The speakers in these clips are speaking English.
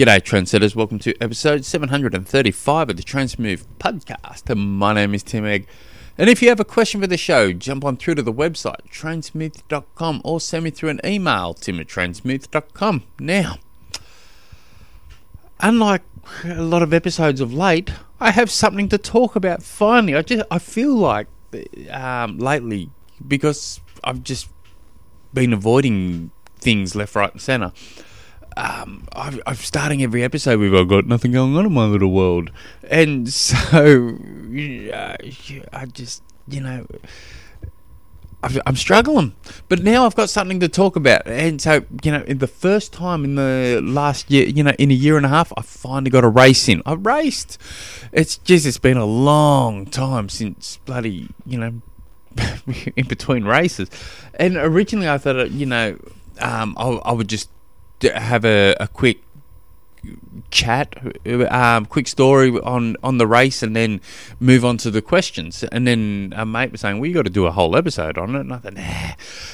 G'day, trendsetters. Welcome to episode 735 of the Transmove podcast. My name is Tim Egg. And if you have a question for the show, jump on through to the website, transmove.com, or send me through an email, tim at transmove.com. Now, unlike a lot of episodes of late, I have something to talk about finally. I just I feel like um, lately, because I've just been avoiding things left, right, and centre um, i am starting every episode with I've got nothing going on in my little world, and so uh, I just you know. I'm struggling, but now I've got something to talk about, and so you know, in the first time in the last year, you know, in a year and a half, I finally got a race in. I raced. It's just it's been a long time since bloody you know, in between races, and originally I thought you know, um, I, I would just have a, a quick chat, um, quick story on, on the race, and then move on to the questions. And then a mate was saying, "Well, got to do a whole episode on it." And I thought, nah.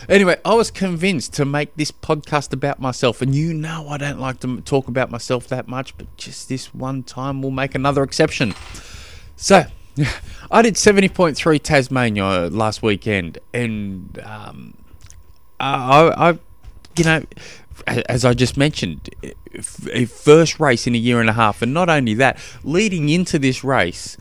Anyway, I was convinced to make this podcast about myself, and you know I don't like to talk about myself that much, but just this one time we'll make another exception. So. I did 70.3 Tasmania last weekend, and um, I, I, you know, as I just mentioned, a first race in a year and a half. And not only that, leading into this race,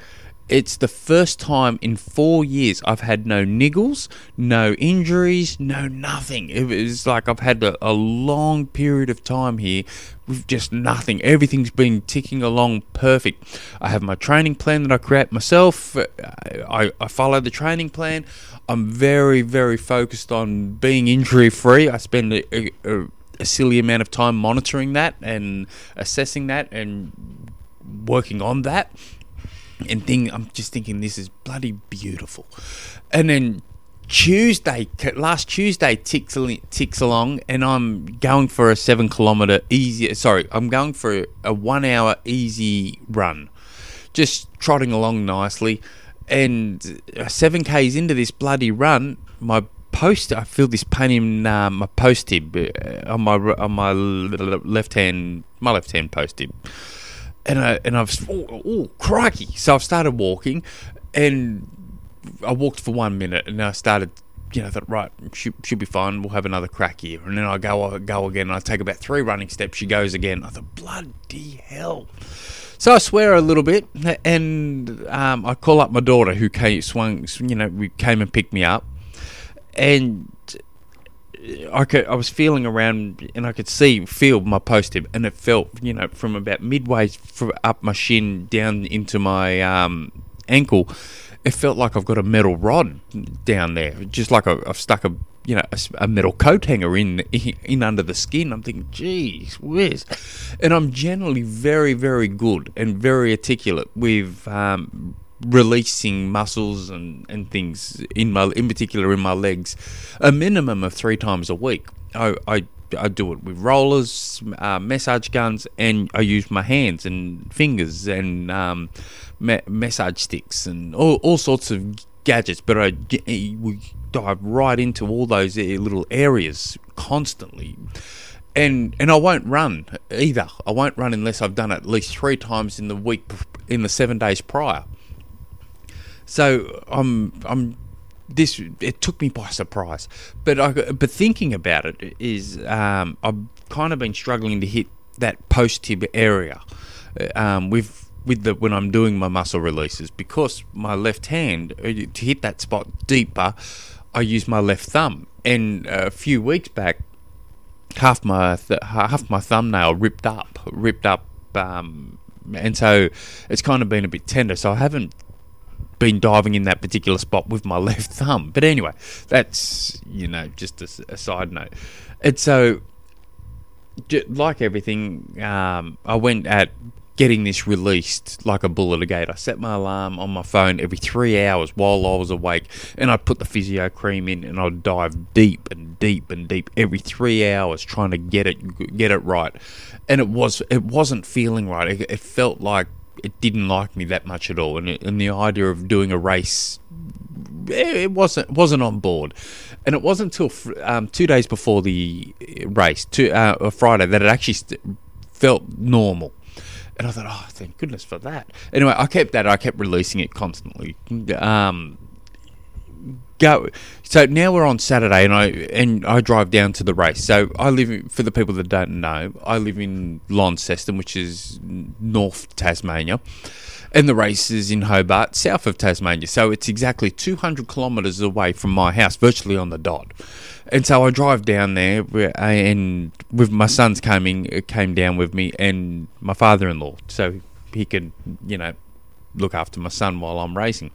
it's the first time in four years I've had no niggles, no injuries, no nothing. It was like I've had a, a long period of time here with just nothing. Everything's been ticking along perfect. I have my training plan that I create myself. I, I follow the training plan. I'm very, very focused on being injury free. I spend a, a, a silly amount of time monitoring that and assessing that and working on that and think I'm just thinking this is bloody beautiful. And then Tuesday, last Tuesday ticks ticks along, and I'm going for a seven kilometer easy. Sorry, I'm going for a one hour easy run, just trotting along nicely. And uh, seven k's into this bloody run, my post. I feel this pain in uh, my post uh, on my on my left hand, my left hand post and I and I've oh, oh crikey! So I've started walking, and I walked for one minute, and I started. You know, that right should, should be fine. We'll have another crack here, and then I go go again. I take about three running steps. She goes again. I thought, bloody hell! So I swear a little bit, and um, I call up my daughter who came swung. You know, came and picked me up, and I could I was feeling around and I could see feel my post tib and it felt you know from about midway up my shin down into my um, ankle it felt like I've got a metal rod down there just like I, have stuck a you know a, a, metal coat hanger in in under the skin. I'm thinking geez whiz. And I'm generally very very good and very articulate with um, releasing muscles and, and things in my in particular in my legs a minimum of three times a week I, I, I do it with rollers uh, massage guns and I use my hands and fingers and um, ma- massage sticks and all, all sorts of gadgets but I we dive right into all those little areas constantly and and I won't run either. I won't run unless I've done it at least three times in the week in the seven days prior. So I'm I'm this it took me by surprise. But I but thinking about it is um, I've kind of been struggling to hit that post tib area um, with with the when I'm doing my muscle releases because my left hand uh, to hit that spot deeper, I use my left thumb. And a few weeks back, half my th- half my thumbnail ripped up, ripped up. Um, and so it's kind of been a bit tender. So I haven't been diving in that particular spot with my left thumb. But anyway, that's you know just a, a side note. And so, like everything, um, I went at getting this released like a bullet a gate. I set my alarm on my phone every three hours while I was awake, and I'd put the physio cream in, and I'd dive deep and deep and deep every three hours trying to get it get it right. And it was it wasn't feeling right. It, it felt like it didn't like me that much at all, and, it, and the idea of doing a race, it wasn't wasn't on board, and it wasn't until um, two days before the race, two uh, Friday, that it actually st- felt normal. And I thought, oh, thank goodness for that. Anyway, I kept that. I kept releasing it constantly. Um, go. So now we're on Saturday, and I and I drive down to the race. So I live for the people that don't know. I live in Launceston, which is North Tasmania, and the race is in Hobart, south of Tasmania. So it's exactly 200 kilometres away from my house, virtually on the dot. And so I drive down there, uh, and with my son's coming, uh, came down with me, and my father-in-law, so he can, you know, look after my son while I'm racing.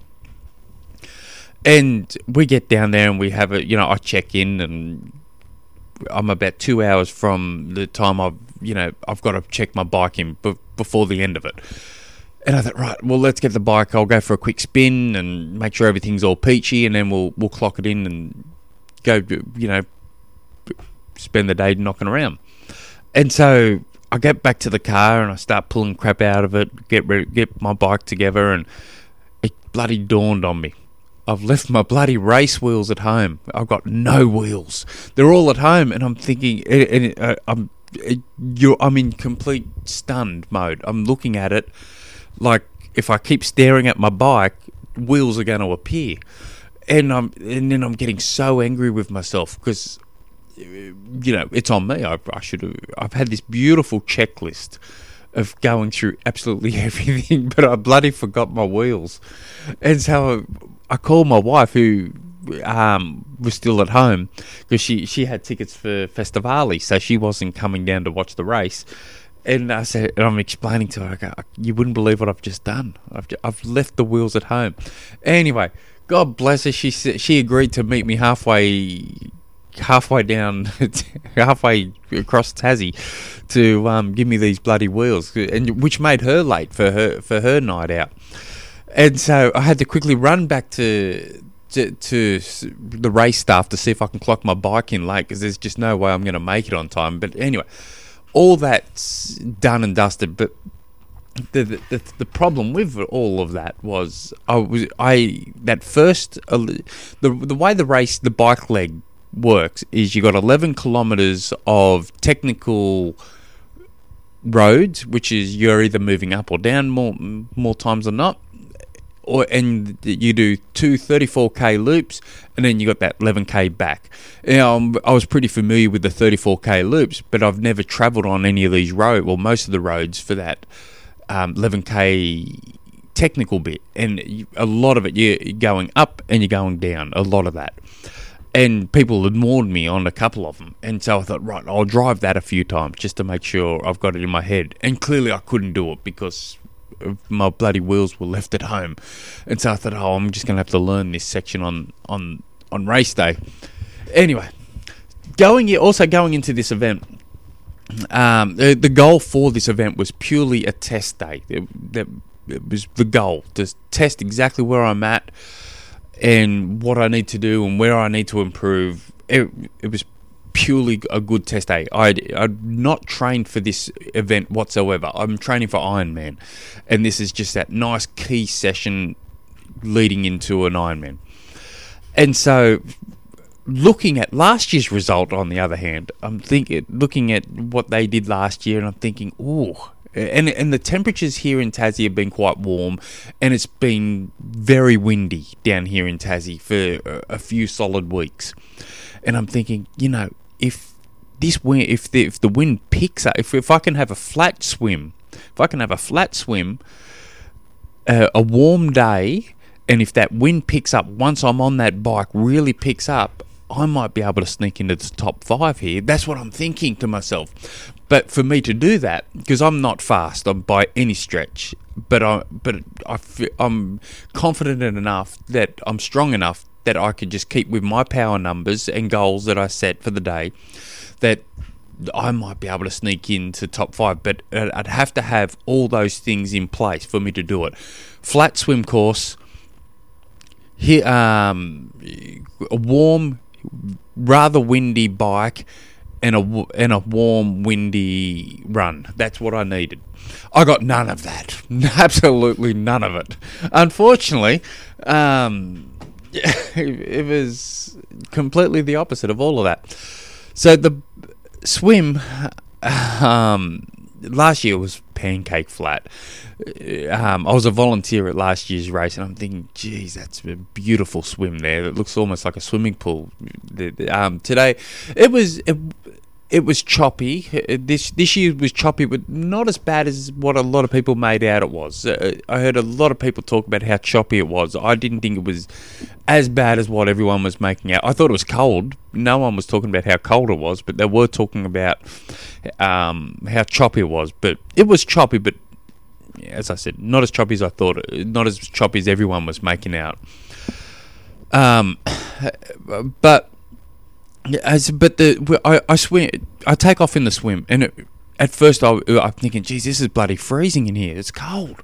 And we get down there and we have a, you know, I check in and I'm about two hours from the time I've, you know, I've got to check my bike in before the end of it. And I thought, right, well, let's get the bike. I'll go for a quick spin and make sure everything's all peachy, and then we'll we'll clock it in and go, you know, spend the day knocking around. And so I get back to the car and I start pulling crap out of it, get ready, get my bike together, and it bloody dawned on me. I've left my bloody race wheels at home. I've got no wheels. They're all at home, and I'm thinking, and uh, I'm, I'm in complete stunned mode. I'm looking at it like if I keep staring at my bike, wheels are going to appear, and I'm, and then I'm getting so angry with myself because, you know, it's on me. I, I should have. I've had this beautiful checklist of going through absolutely everything, but I bloody forgot my wheels, and so I called my wife who um, was still at home because she, she had tickets for Festivale, so she wasn't coming down to watch the race. And I said, and I'm explaining to her, go, you wouldn't believe what I've just done. I've, just, I've left the wheels at home. Anyway, God bless her. She she agreed to meet me halfway halfway down, halfway across Tassie, to um, give me these bloody wheels, and which made her late for her for her night out and so I had to quickly run back to, to to, the race staff to see if I can clock my bike in late because there's just no way I'm going to make it on time. But anyway, all that's done and dusted. But the, the the problem with all of that was I was I that first uh, the the way the race the bike leg works is you got 11 kilometers of technical roads which is you're either moving up or down more more times than not or and you do two 34k loops and then you got that 11k back. Now, um, I was pretty familiar with the 34k loops, but I've never travelled on any of these roads, well, most of the roads for that um, 11k technical bit, and a lot of it you're going up and you're going down. A lot of that. And people had warned me on a couple of them, and so I thought, right, I'll drive that a few times just to make sure I've got it in my head. And clearly, I couldn't do it because my bloody wheels were left at home, and so I thought, oh, I'm just gonna have to learn this section on on on race day. Anyway, going also going into this event. Um, the, the goal for this event was purely a test day. It, that it was the goal to test exactly where I'm at and what I need to do and where I need to improve. It, it was purely a good test day. I'd, I'd not trained for this event whatsoever. I'm training for Ironman, and this is just that nice key session leading into an Ironman. And so, looking at last year's result, on the other hand, I'm thinking, looking at what they did last year, and I'm thinking, ooh. And and the temperatures here in Tassie have been quite warm, and it's been very windy down here in Tassie for a few solid weeks and I'm thinking, you know, if this wind, if the if the wind picks up, if if I can have a flat swim, if I can have a flat swim, uh, a warm day, and if that wind picks up once I'm on that bike, really picks up, I might be able to sneak into the top five here. That's what I'm thinking to myself. But for me to do that, because I'm not fast I'm by any stretch, but I but I I'm confident enough that I'm strong enough that I could just keep with my power numbers and goals that I set for the day, that I might be able to sneak into top five. But I'd have to have all those things in place for me to do it. Flat swim course, here, um, a warm, rather windy bike, and a and a warm, windy run. That's what I needed. I got none of that. Absolutely none of it. Unfortunately, um, it was completely the opposite of all of that. So the swim, um, last year was pancake flat. Um, I was a volunteer at last year's race, and I'm thinking, geez, that's a beautiful swim there. It looks almost like a swimming pool. Um, today, it was. It, it was choppy. This this year was choppy, but not as bad as what a lot of people made out it was. Uh, I heard a lot of people talk about how choppy it was. I didn't think it was as bad as what everyone was making out. I thought it was cold. No one was talking about how cold it was, but they were talking about um, how choppy it was. But it was choppy, but as I said, not as choppy as I thought. Not as choppy as everyone was making out. Um, but as, but the I, I swim, I take off in the swim, and it, at first I, I'm thinking, geez, this is bloody freezing in here. It's cold.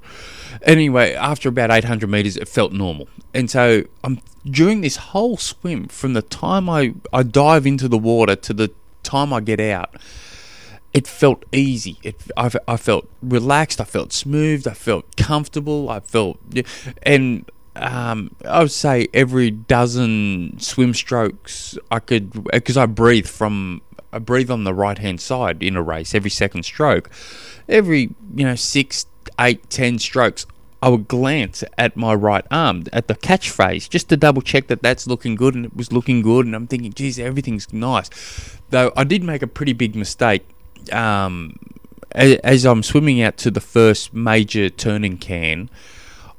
Anyway, after about 800 meters, it felt normal, and so I'm during this whole swim, from the time I I dive into the water to the time I get out, it felt easy. It I, I felt relaxed. I felt smooth. I felt comfortable. I felt and um, I would say every dozen swim strokes I could because I breathe from I breathe on the right hand side in a race every second stroke. Every you know six, eight, ten strokes, I would glance at my right arm at the catch phase just to double check that that's looking good and it was looking good. And I'm thinking, geez, everything's nice. Though I did make a pretty big mistake. Um, as I'm swimming out to the first major turning can,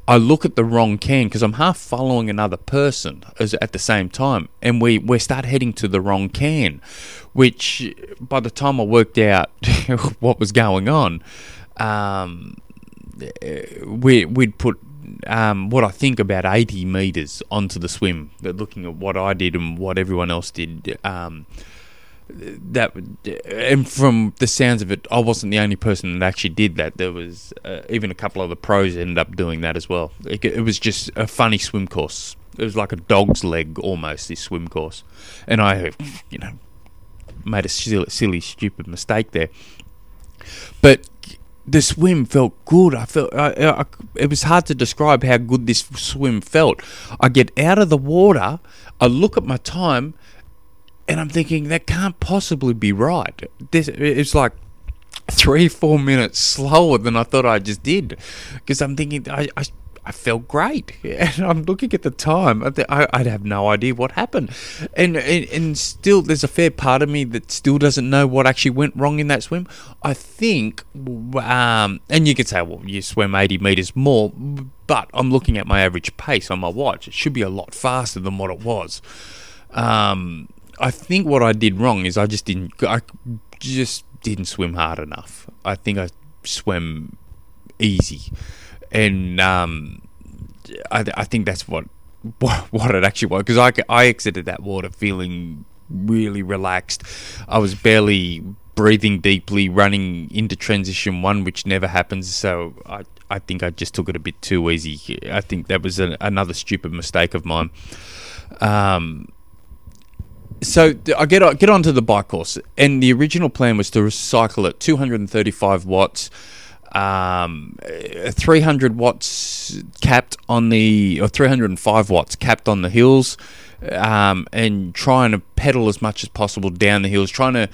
I look at the wrong can because I'm half following another person as, at the same time, and we we start heading to the wrong can, which by the time I worked out what was going on, um, we we'd put um, what I think about 80 meters onto the swim. Looking at what I did and what everyone else did. Um, that and from the sounds of it, I wasn't the only person that actually did that. There was uh, even a couple of the pros ended up doing that as well. It, it, was just a funny swim course. It was like a dog's leg almost. This swim course, and I, you know, made a silly, silly stupid mistake there. But the swim felt good. I felt I, I, it was hard to describe how good this swim felt. I get out of the water. I look at my time and I'm thinking that can't possibly be right. This it's like three four minutes slower than I thought I just did because I'm thinking I, I I felt great, and I'm looking at the time. I, would have no idea what happened, and, and, and still, there's a fair part of me that still doesn't know what actually went wrong in that swim. I think, um, and you could say, well, you swim 80 meters more, but I'm looking at my average pace on my watch. It should be a lot faster than what it was. Um, I think what I did wrong is I just didn't. I just didn't swim hard enough. I think I swam easy, and um, I, I think that's what what, it actually was because I, I exited that water feeling really relaxed. I was barely breathing deeply, running into transition one, which never happens. So I I think I just took it a bit too easy. I think that was a, another stupid mistake of mine. Um, so I get on, get onto the bike course, and the original plan was to recycle it 235 watts, um, 300 watts capped on the or 305 watts capped on the hills, um, and trying to pedal as much as possible down the hills, trying to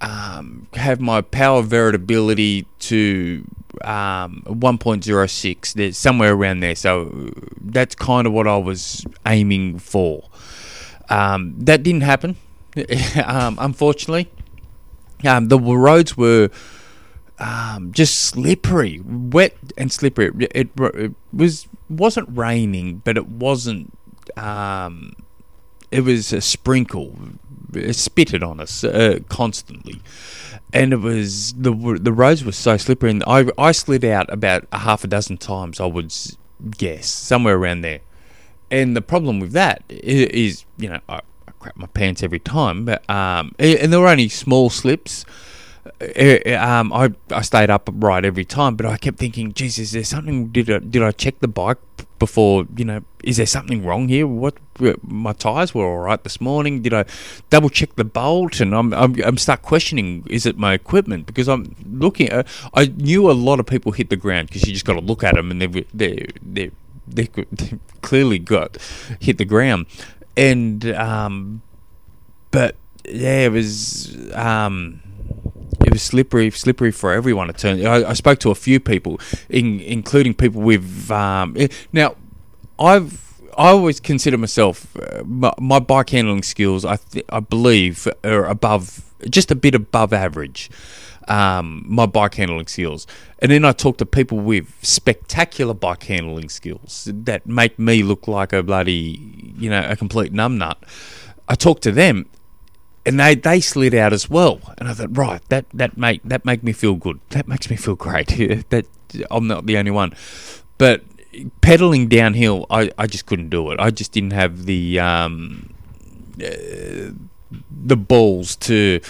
um, have my power variability to um, 1.06. There's somewhere around there. So that's kind of what I was aiming for. Um, that didn't happen, um, unfortunately. Um, the roads were um, just slippery, wet and slippery. It, it, it, was wasn't raining, but it wasn't. Um, it was a sprinkle. It spitted on us uh, constantly, and it was the the roads were so slippery. And I I slid out about a half a dozen times. I would guess somewhere around there. And the problem with that is, you know, I, I crap my pants every time, but um, and there were only small slips. Uh, uh, um, I I stayed upright every time, but I kept thinking, "Geez, is there something? Did I did I check the bike before? You know, is there something wrong here? What my tires were all right this morning? Did I double check the bolt? And I'm I'm, I'm start questioning, is it my equipment? Because I'm looking. Uh, I knew a lot of people hit the ground because you just got to look at them and they're they're, they they, they clearly got hit the ground, and um, but yeah, it was um, it was slippery, slippery for everyone. It turned. I, I spoke to a few people, in, including people with. Um, eh, now, I've I always consider myself uh, my, my, bike handling skills. I th- I believe are above, just a bit above average. Um, my bike handling skills, and then I talk to people with spectacular bike handling skills that make me look like a bloody, you know, a complete numbnut. I talk to them, and they, they slid out as well. And I thought, right, that that make that make me feel good. That makes me feel great. that I'm not the only one. But pedaling downhill, I, I just couldn't do it. I just didn't have the um, uh, the balls to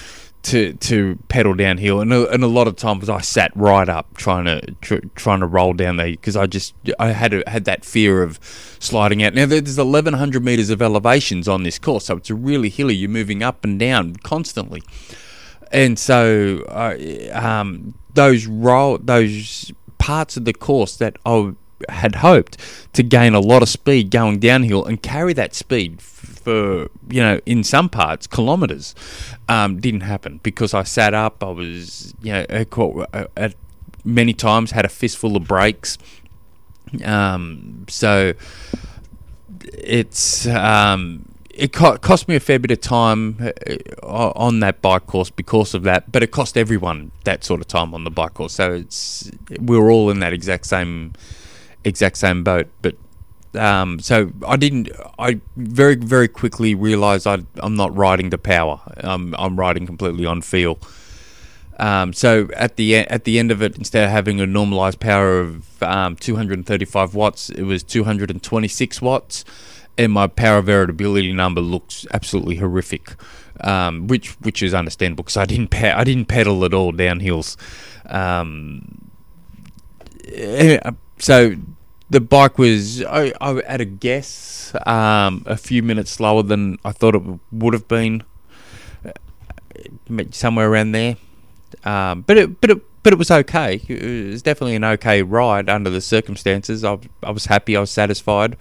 to to pedal downhill, and a, and a lot of times I sat right up trying to tr- trying to roll down there because I just I had a, had that fear of sliding out. Now there's 1100 meters of elevations on this course, so it's really hilly. You're moving up and down constantly, and so um, those roll those parts of the course that I had hoped to gain a lot of speed going downhill and carry that speed for you know in some parts kilometers um, didn't happen because I sat up I was you know at many times had a fistful of brakes um, so it's um, it cost me a fair bit of time uh, on that bike course because of that, but it cost everyone that sort of time on the bike course. So it's we were all in that exact same exact same boat. But um, so I didn't. I very very quickly realised I I'm not riding to power. I'm I'm riding completely on feel. Um, so at the at the end of it, instead of having a normalized power of um, 235 watts, it was 226 watts, and my power variability number looks absolutely horrific, um, which which is understandable because I didn't I didn't pedal at all down hills. Um, eh, so the bike was, I, I at a guess, um, a few minutes slower than I thought it would have been, uh, somewhere around there. Um, but it, but it, but it was okay. It was definitely an okay ride under the circumstances. I, I was happy. I was satisfied.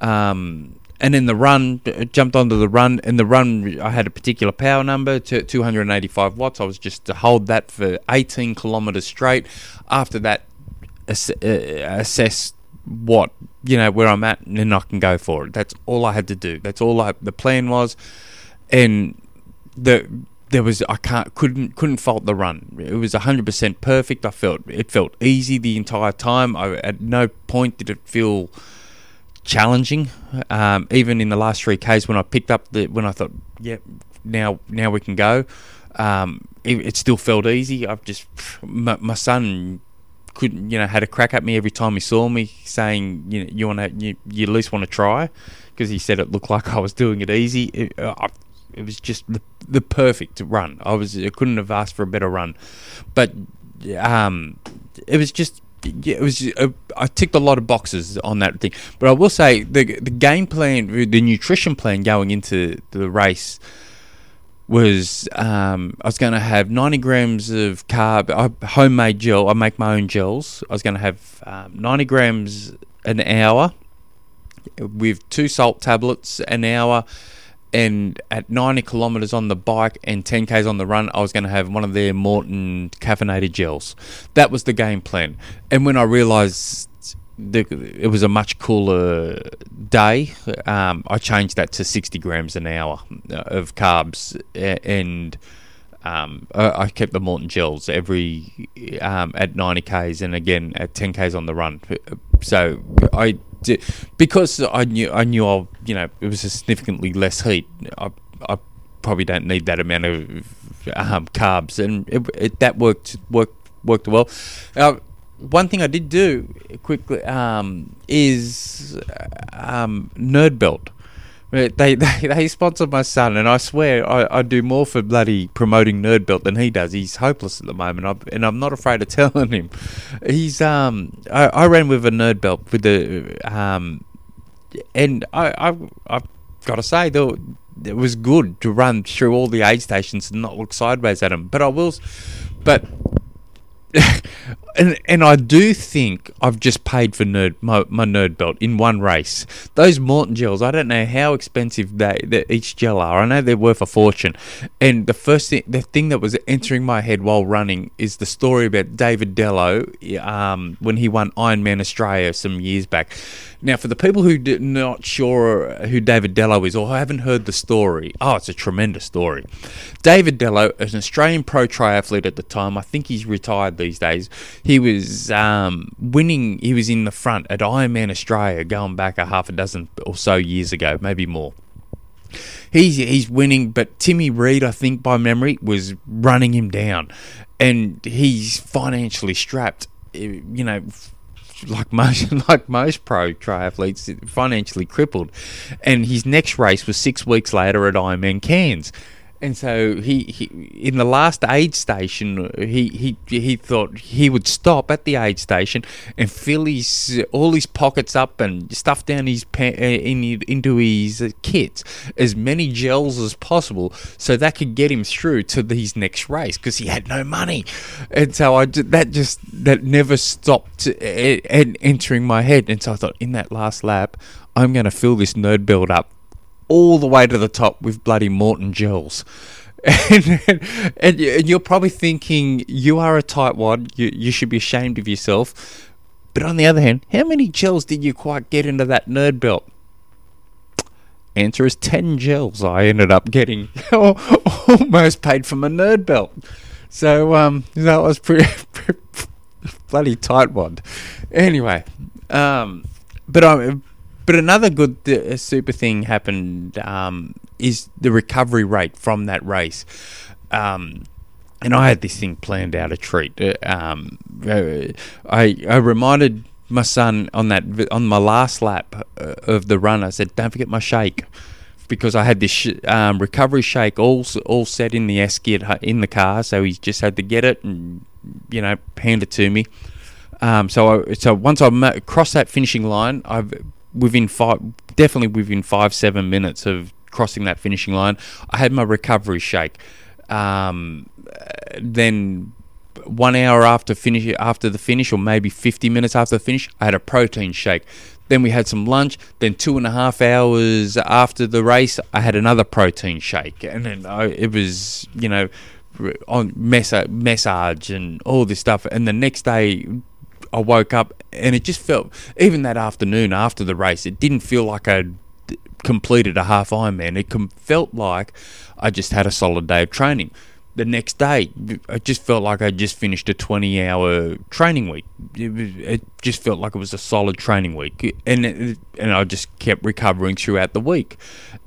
Um, and in the run, jumped onto the run. In the run, I had a particular power number, to 285 watts. I was just to hold that for 18 kilometers straight. After that, ass- uh, assess what you know where I'm at, and then I can go for it. That's all I had to do. That's all I the plan was, and the there was I can't couldn't couldn't fault the run. It was hundred percent perfect. I felt it felt easy the entire time. I at no point did it feel challenging. Um, even in the last three Ks when I picked up the when I thought, yeah, now now we can go. Um, it, it, still felt easy. I've just my, my son couldn't you know had a crack at me every time he saw me, saying you know you want to you, you at least want to try because he said it looked like I was doing it easy. It, uh, it was just the the perfect run. I was I couldn't have asked for a better run, but um, it was just it was uh, I ticked a lot of boxes on that thing. But I will say the the game plan, the nutrition plan going into the race was um, I was going to have 90 grams of carb, homemade gel. I make my own gels. I was going to have um, 90 grams an hour with two salt tablets an hour. And at 90 kilometers on the bike and 10 k's on the run, I was going to have one of their Maurten caffeinated gels. That was the game plan. And when I realized the, it was a much cooler day. Um, I changed that to 60 grams an hour uh, of carbs, and um, I kept the Maurten gels every um, at 90 k's and again at 10 k's on the run. So I did, because I knew I knew I you know it was a significantly less heat. I, I probably don't need that amount of um, carbs, and it, it, that worked worked worked well. Uh, one thing I did do quickly um, is um, Nerd Belt. They, they they my son, and I swear I, I do more for bloody promoting Nerd Belt than he does. He's hopeless at the moment, I, and I'm not afraid of telling him. He's um I, I ran with a Nerd Belt with the um, and I I I've got to say though it was good to run through all the aid stations and not look sideways at them. But I will, but and and I do think I've just paid for nerd my, my nerd belt in one race. Those Maurten gels, I don't know how expensive they, they each gel are. I know they're worth a fortune. And the first thing, the thing that was entering my head while running is the story about David Dellow um, when he won Ironman Australia some years back. Now, for the people who are not sure who David Dellow is or haven't heard the story, oh, it's a tremendous story. David Dellow is an Australian pro triathlete at the time. I think he's retired these days. He was um, winning, he was in the front at Ironman Australia going back a half a dozen or so years ago, maybe more. He's, he's winning, but Timmy Reed, I think by memory, was running him down. And he's financially strapped, you know, like most like most pro triathletes, financially crippled. And his next race was six weeks later at Ironman Cairns. And so he, he, in the last aid station, he, he he thought he would stop at the aid station and fill his all his pockets up and stuff down his pa- uh, in, into his kits as many gels as possible, so that could get him through to his next race because he had no money. And so I that just that never stopped uh, entering my head. And so I thought, in that last lap, I'm going to fill this nerd belt up all the way to the top with bloody Maurten gels. And, and, and, you're probably thinking you are a tightwad. You, you should be ashamed of yourself. But on the other hand, how many gels did you quite get into that nerd belt? Answer is 10 gels I ended up getting. Almost paid for my nerd belt. So um, that was pretty, pretty bloody tightwad. Anyway, um, but I'm but another good uh, super thing happened um, is the recovery rate from that race. Um, and I had this thing planned out a treat. Uh, um, uh, I I reminded my son on that on my last lap of the run. I said, "Don't forget my shake." Because I had this sh- um, recovery shake all all set in the esky in the car, so he just had to get it and you know hand it to me. Um, so I, so once I crossed that finishing line, I've within five, definitely within five seven minutes of crossing that finishing line, I had my recovery shake. Um, then one hour after finish after the finish, or maybe fifty minutes after the finish, I had a protein shake. Then we had some lunch. Then two and a half hours after the race, I had another protein shake, and then I, it was you know on massage and all this stuff. And the next day, I woke up and it just felt, even that afternoon after the race, it didn't feel like I'd completed a half Ironman. It com- felt like I just had a solid day of training. The next day, it just felt like I just finished a 20 hour training week. It, was, it, just felt like it was a solid training week. And, it, and I just kept recovering throughout the week.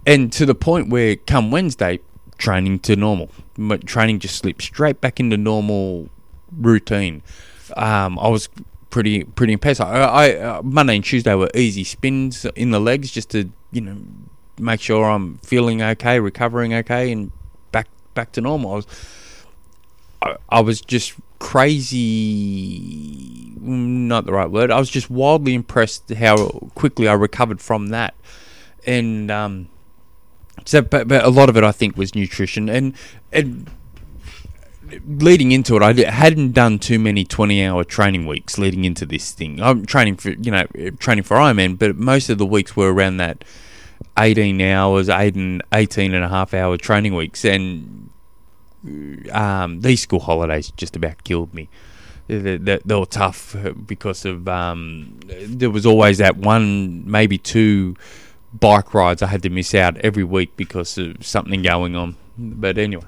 And to the point where, come Wednesday, training to normal. My Training just slipped straight back into normal routine. Um, I was pretty pretty impressed. I, I uh, Monday and Tuesday were easy spins in the legs just to you know make sure I'm feeling okay, recovering okay, and back back to normal. I was I, I was just crazy, not the right word. I was just wildly impressed how quickly I recovered from that, and um, so but, but a lot of it I think was nutrition and and leading into it, I hadn't done too many 20 hour training weeks leading into this thing. I'm training for, you know, training for Ironman, but most of the weeks were around that 18 hours, 18, 18 and a half hour training weeks. And um, these school holidays just about killed me. They, they, they were tough because of, um, there was always that one, maybe two bike rides I had to miss out every week because of something going on. But anyway.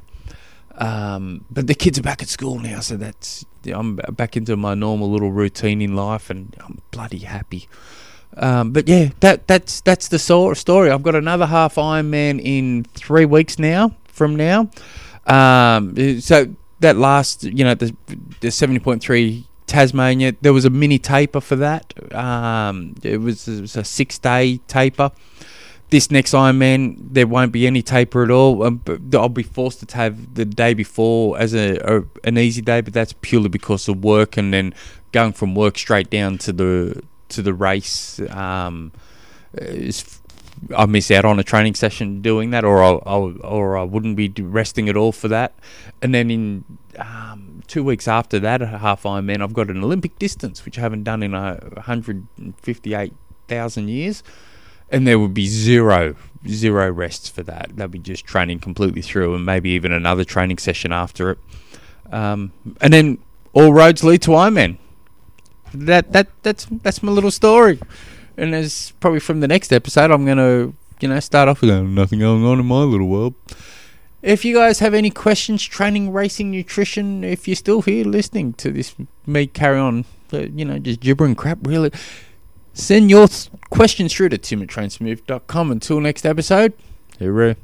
Um, but the kids are back at school now, so that's I'm back into my normal little routine in life, and I'm bloody happy. Um, but yeah, that that's that's the story. I've got another half Ironman in three weeks now from now. Um, so that last, you know, the the seventy point three Tasmania, there was a mini taper for that. Um, it was, it was a six day taper this next Ironman, there won't be any taper at all. Um, I'll be forced to have the day before as a, a, an easy day, but that's purely because of work and then going from work straight down to the to the race. Um, I miss out on a training session doing that, or I, or I wouldn't be resting at all for that. And then in um, two weeks after that a half Ironman, I've got an Olympic distance, which I haven't done in a 158,000 years. And there would be zero, zero rests for that. They'll be just training completely through and maybe even another training session after it. Um, and then all roads lead to Ironman. That that that's that's my little story. And as probably from the next episode, I'm gonna you know start off with oh, nothing going on in my little world. If you guys have any questions, training, racing, nutrition, if you're still here listening to this, me carry on, uh, you know, just gibbering crap, really, send your questions through to tim. Until next episode, hooroo.